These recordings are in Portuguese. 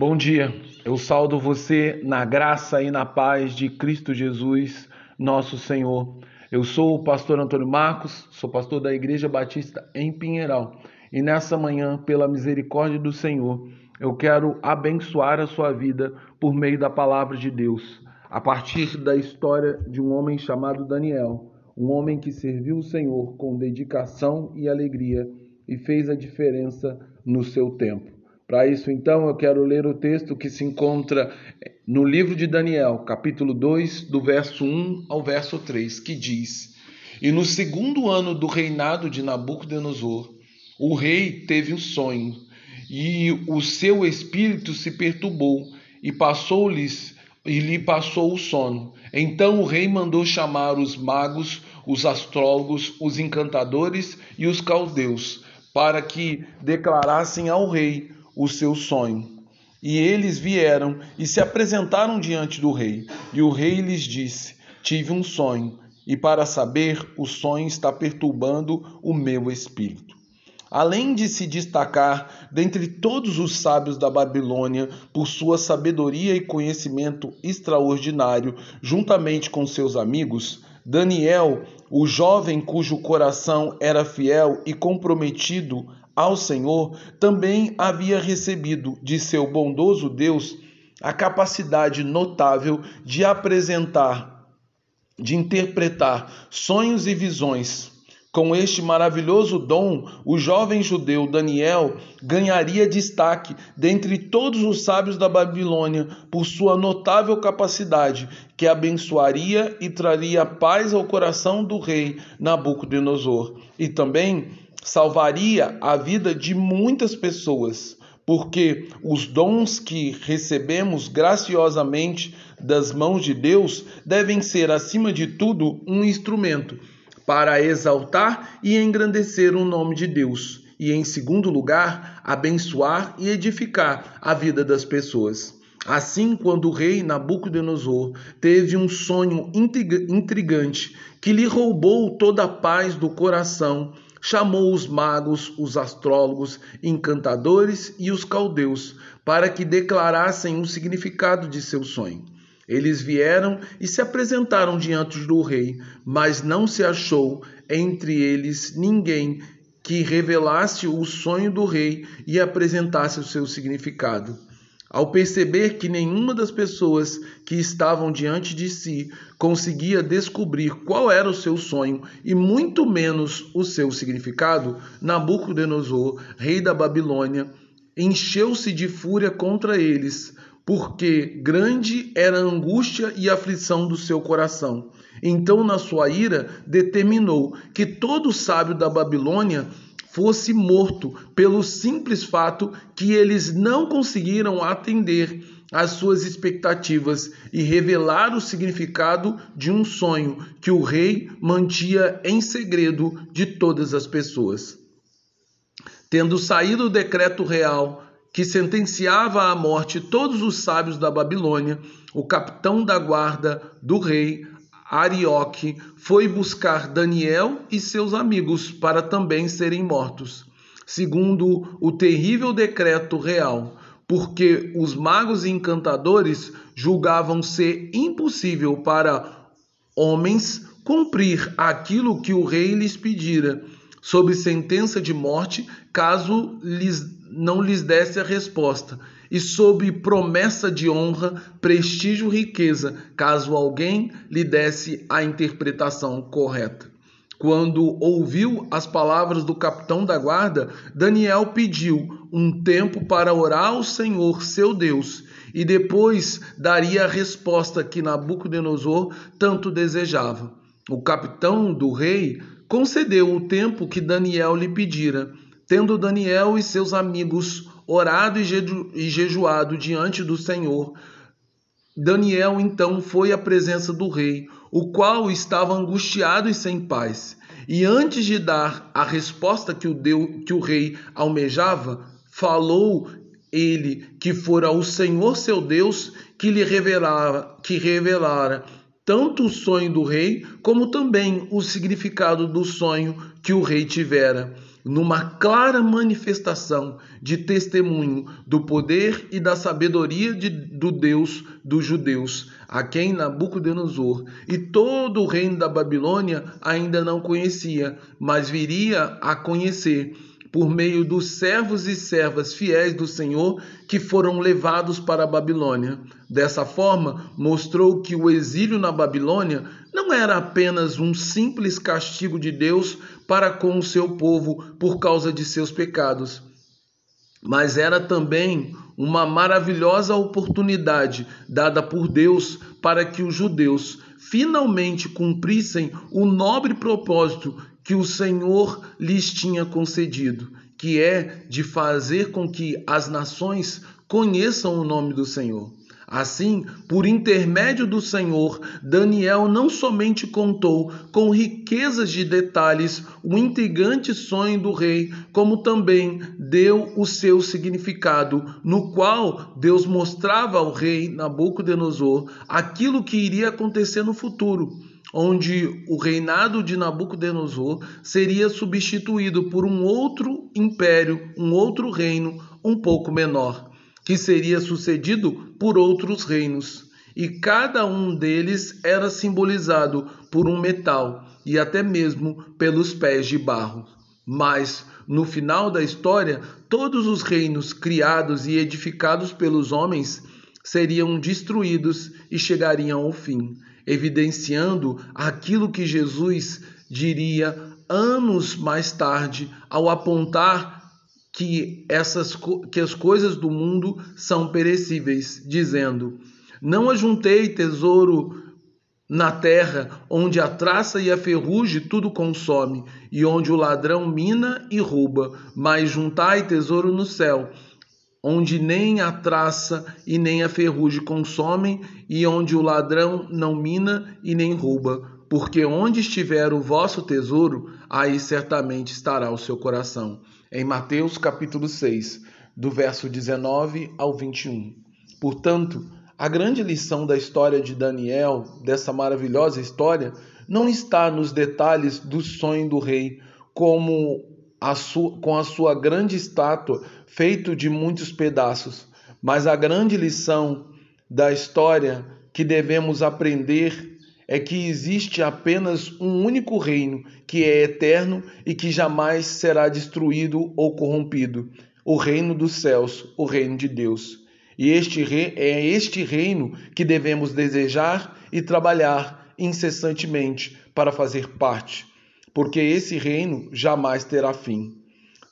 Bom dia, eu saldo você na graça e na paz de Cristo Jesus, nosso Senhor. Eu sou o pastor Antônio Marcos, sou pastor da Igreja Batista em Pinheiral e nessa manhã, pela misericórdia do Senhor, eu quero abençoar a sua vida por meio da palavra de Deus, a partir da história de um homem chamado Daniel, um homem que serviu o Senhor com dedicação e alegria e fez a diferença no seu tempo. Para isso, então, eu quero ler o texto que se encontra no livro de Daniel, capítulo 2, do verso 1 ao verso 3, que diz: E no segundo ano do reinado de Nabucodonosor, o rei teve um sonho, e o seu espírito se perturbou, e passou-lhes e lhe passou o sono. Então o rei mandou chamar os magos, os astrólogos, os encantadores e os caldeus, para que declarassem ao rei o seu sonho. E eles vieram e se apresentaram diante do rei. E o rei lhes disse: Tive um sonho, e para saber, o sonho está perturbando o meu espírito. Além de se destacar dentre todos os sábios da Babilônia por sua sabedoria e conhecimento extraordinário, juntamente com seus amigos, Daniel, o jovem cujo coração era fiel e comprometido ao Senhor, também havia recebido de seu bondoso Deus a capacidade notável de apresentar, de interpretar sonhos e visões. Com este maravilhoso dom, o jovem judeu Daniel ganharia destaque dentre todos os sábios da Babilônia por sua notável capacidade, que abençoaria e traria paz ao coração do rei Nabucodonosor, e também salvaria a vida de muitas pessoas, porque os dons que recebemos graciosamente das mãos de Deus devem ser, acima de tudo, um instrumento para exaltar e engrandecer o nome de Deus, e, em segundo lugar, abençoar e edificar a vida das pessoas. Assim, quando o rei Nabucodonosor teve um sonho intrigante que lhe roubou toda a paz do coração, chamou os magos, os astrólogos, encantadores e os caldeus para que declarassem o significado de seu sonho. Eles vieram e se apresentaram diante do rei, mas não se achou entre eles ninguém que revelasse o sonho do rei e apresentasse o seu significado. Ao perceber que nenhuma das pessoas que estavam diante de si conseguia descobrir qual era o seu sonho e muito menos o seu significado, Nabucodonosor, rei da Babilônia, encheu-se de fúria contra eles, porque grande era a angústia e aflição do seu coração. Então, na sua ira, determinou que todo sábio da Babilônia fosse morto pelo simples fato que eles não conseguiram atender às suas expectativas e revelar o significado de um sonho que o rei mantinha em segredo de todas as pessoas. Tendo saído o decreto real que sentenciava à morte todos os sábios da Babilônia, o capitão da guarda do rei Arioque foi buscar Daniel e seus amigos para também serem mortos, segundo o terrível decreto real, porque os magos e encantadores julgavam ser impossível para homens cumprir aquilo que o rei lhes pedira, sob sentença de morte, caso lhes não lhes desse a resposta e sob promessa de honra, prestígio e riqueza, caso alguém lhe desse a interpretação correta. Quando ouviu as palavras do capitão da guarda, Daniel pediu um tempo para orar ao Senhor, seu Deus, e depois daria a resposta que Nabucodonosor tanto desejava. O capitão do rei concedeu o tempo que Daniel lhe pedira. Tendo Daniel e seus amigos orado e jejuado diante do Senhor, Daniel então foi à presença do rei, o qual estava angustiado e sem paz. E antes de dar a resposta que o, deu, que o rei almejava, falou ele que fora o Senhor seu Deus que lhe revelara, que revelara tanto o sonho do rei, como também o significado do sonho que o rei tivera, numa clara manifestação de testemunho do poder e da sabedoria de, do Deus dos judeus, a quem Nabucodonosor e todo o reino da Babilônia ainda não conhecia, mas viria a conhecer por meio dos servos e servas fiéis do Senhor que foram levados para a Babilônia. Dessa forma, mostrou que o exílio na Babilônia não era apenas um simples castigo de Deus para com o seu povo por causa de seus pecados, mas era também uma maravilhosa oportunidade dada por Deus para que os judeus finalmente cumprissem o nobre propósito que o Senhor lhes tinha concedido, que é de fazer com que as nações conheçam o nome do Senhor. Assim, por intermédio do Senhor, Daniel não somente contou com riquezas de detalhes o intrigante sonho do rei, como também deu o seu significado, no qual Deus mostrava ao rei Nabucodonosor aquilo que iria acontecer no futuro onde o reinado de Nabucodonosor seria substituído por um outro império, um outro reino um pouco menor, que seria sucedido por outros reinos. E cada um deles era simbolizado por um metal e até mesmo pelos pés de barro. Mas, no final da história, todos os reinos criados e edificados pelos homens seriam destruídos e chegariam ao fim evidenciando aquilo que Jesus diria anos mais tarde ao apontar que essas que as coisas do mundo são perecíveis, dizendo: Não ajuntei tesouro na terra, onde a traça e a ferrugem tudo consome, e onde o ladrão mina e rouba, mas juntai tesouro no céu, onde nem a traça e nem a ferrugem consomem, e onde o ladrão não mina e nem rouba. Porque onde estiver o vosso tesouro, aí certamente estará o seu coração. Em Mateus capítulo 6, do verso 19 ao 21. Portanto, a grande lição da história de Daniel, dessa maravilhosa história, não está nos detalhes do sonho do rei, como a sua, com a sua grande estátua feito de muitos pedaços. Mas a grande lição da história que devemos aprender é que existe apenas um único reino que é eterno e que jamais será destruído ou corrompido o reino dos céus, o reino de Deus. E este rei, é este reino que devemos desejar e trabalhar incessantemente para fazer parte, porque esse reino jamais terá fim.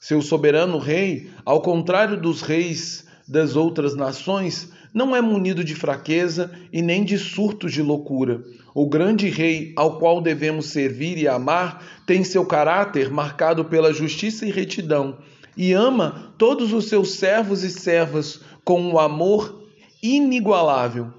Seu soberano rei, ao contrário dos reis das outras nações, não é munido de fraqueza e nem de surtos de loucura. O grande rei ao qual devemos servir e amar tem seu caráter marcado pela justiça e retidão e ama todos os seus servos e servas com um amor inigualável.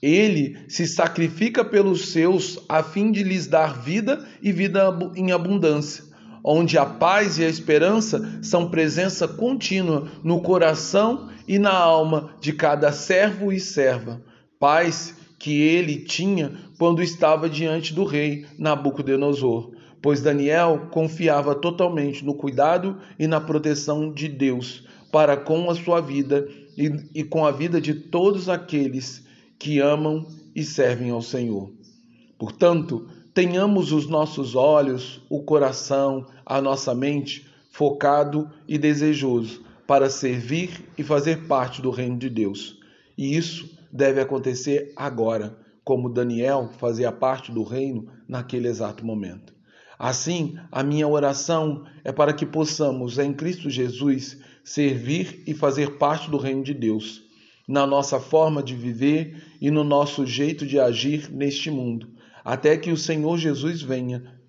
Ele se sacrifica pelos seus a fim de lhes dar vida e vida em abundância onde a paz e a esperança são presença contínua no coração e na alma de cada servo e serva. Paz que ele tinha quando estava diante do rei Nabucodonosor, pois Daniel confiava totalmente no cuidado e na proteção de Deus para com a sua vida e, e com a vida de todos aqueles que amam e servem ao Senhor. Portanto, tenhamos os nossos olhos, o coração, a nossa mente focado e desejoso para servir e fazer parte do reino de Deus. E isso deve acontecer agora, como Daniel fazia parte do reino naquele exato momento. Assim, a minha oração é para que possamos, em Cristo Jesus, servir e fazer parte do reino de Deus, na nossa forma de viver e no nosso jeito de agir neste mundo até que o Senhor Jesus venha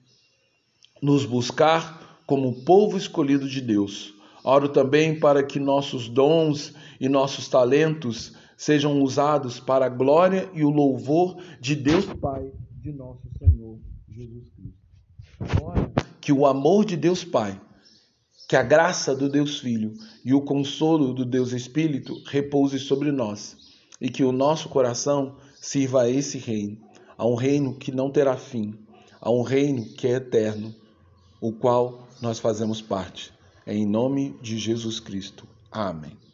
nos buscar como povo escolhido de Deus. Oro também para que nossos dons e nossos talentos sejam usados para a glória e o louvor de Deus Pai, de nosso Senhor Jesus Cristo. Ora, que o amor de Deus Pai, que a graça do Deus Filho e o consolo do Deus Espírito repouse sobre nós e que o nosso coração sirva a esse reino a um reino que não terá fim, a um reino que é eterno, o qual nós fazemos parte. É em nome de Jesus Cristo. Amém.